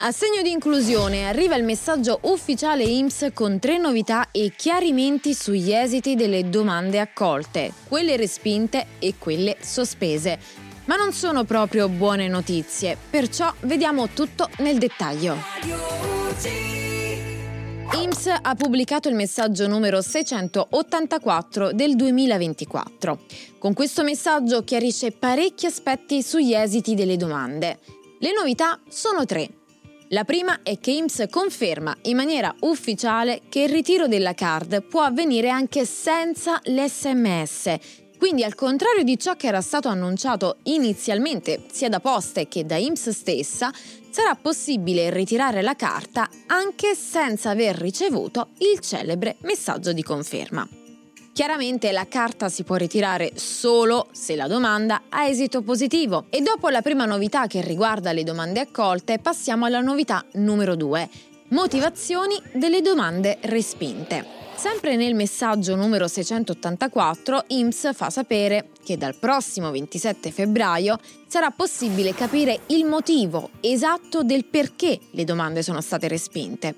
A segno di inclusione arriva il messaggio ufficiale IMSS con tre novità e chiarimenti sugli esiti delle domande accolte, quelle respinte e quelle sospese. Ma non sono proprio buone notizie, perciò vediamo tutto nel dettaglio. IMSS ha pubblicato il messaggio numero 684 del 2024. Con questo messaggio chiarisce parecchi aspetti sugli esiti delle domande. Le novità sono tre. La prima è che IMSS conferma in maniera ufficiale che il ritiro della card può avvenire anche senza l'SMS. Quindi al contrario di ciò che era stato annunciato inizialmente sia da Poste che da IMSS stessa, sarà possibile ritirare la carta anche senza aver ricevuto il celebre messaggio di conferma. Chiaramente la carta si può ritirare solo se la domanda ha esito positivo e dopo la prima novità che riguarda le domande accolte passiamo alla novità numero 2, motivazioni delle domande respinte. Sempre nel messaggio numero 684 IMSS fa sapere che dal prossimo 27 febbraio sarà possibile capire il motivo esatto del perché le domande sono state respinte.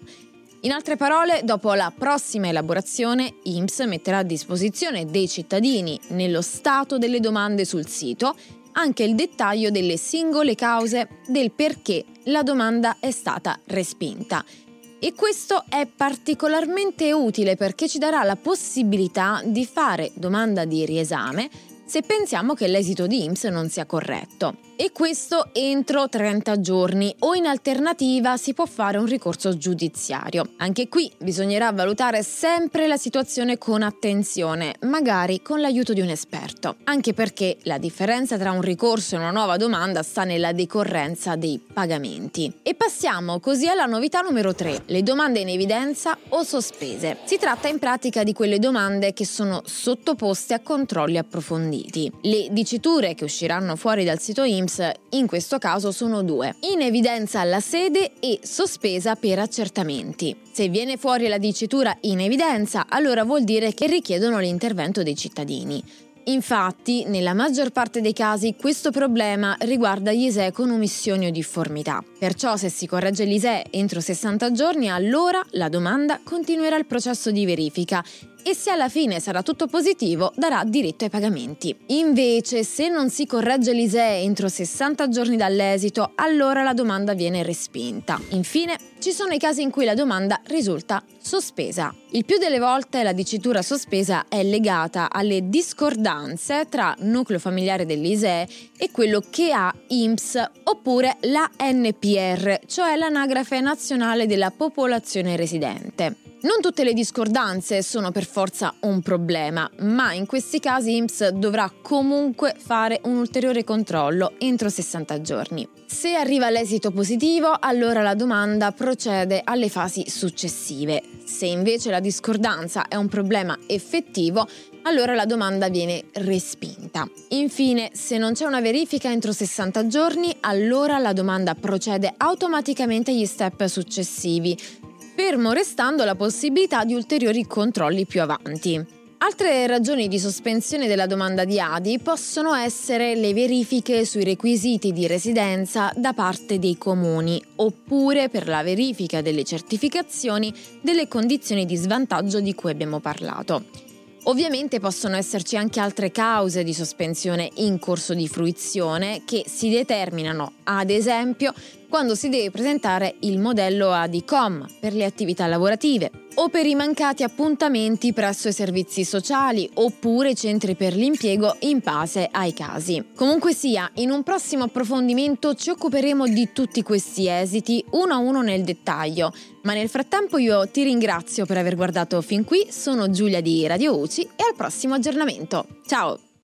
In altre parole, dopo la prossima elaborazione, IMSS metterà a disposizione dei cittadini, nello stato delle domande sul sito, anche il dettaglio delle singole cause del perché la domanda è stata respinta. E questo è particolarmente utile perché ci darà la possibilità di fare domanda di riesame se pensiamo che l'esito di IMSS non sia corretto. E questo entro 30 giorni o in alternativa si può fare un ricorso giudiziario. Anche qui bisognerà valutare sempre la situazione con attenzione, magari con l'aiuto di un esperto, anche perché la differenza tra un ricorso e una nuova domanda sta nella decorrenza dei pagamenti. E passiamo così alla novità numero 3, le domande in evidenza o sospese. Si tratta in pratica di quelle domande che sono sottoposte a controlli approfonditi. Le diciture che usciranno fuori dal sito IMSS in questo caso sono due, in evidenza alla sede e sospesa per accertamenti. Se viene fuori la dicitura in evidenza, allora vuol dire che richiedono l'intervento dei cittadini. Infatti, nella maggior parte dei casi questo problema riguarda gli ISEE con omissioni o difformità. Perciò se si corregge l'ISEE entro 60 giorni, allora la domanda continuerà il processo di verifica e se alla fine sarà tutto positivo darà diritto ai pagamenti. Invece, se non si corregge l'ISEE entro 60 giorni dall'esito, allora la domanda viene respinta. Infine, ci sono i casi in cui la domanda risulta sospesa. Il più delle volte la dicitura sospesa è legata alle discordanze tra nucleo familiare dell'ISEE e quello che ha IMSS oppure la NPR, cioè l'anagrafe nazionale della popolazione residente. Non tutte le discordanze sono per forza un problema, ma in questi casi IMSS dovrà comunque fare un ulteriore controllo entro 60 giorni. Se arriva l'esito positivo, allora la domanda procede alle fasi successive. Se invece la discordanza è un problema effettivo, allora la domanda viene respinta. Infine, se non c'è una verifica entro 60 giorni, allora la domanda procede automaticamente agli step successivi, fermo restando la possibilità di ulteriori controlli più avanti. Altre ragioni di sospensione della domanda di ADI possono essere le verifiche sui requisiti di residenza da parte dei comuni, oppure per la verifica delle certificazioni delle condizioni di svantaggio di cui abbiamo parlato. Ovviamente possono esserci anche altre cause di sospensione in corso di fruizione che si determinano, ad esempio, quando si deve presentare il modello ADICOM per le attività lavorative o per i mancati appuntamenti presso i servizi sociali oppure centri per l'impiego in base ai casi. Comunque sia, in un prossimo approfondimento ci occuperemo di tutti questi esiti uno a uno nel dettaglio, ma nel frattempo io ti ringrazio per aver guardato fin qui, sono Giulia di Radio UCI e al prossimo aggiornamento. Ciao!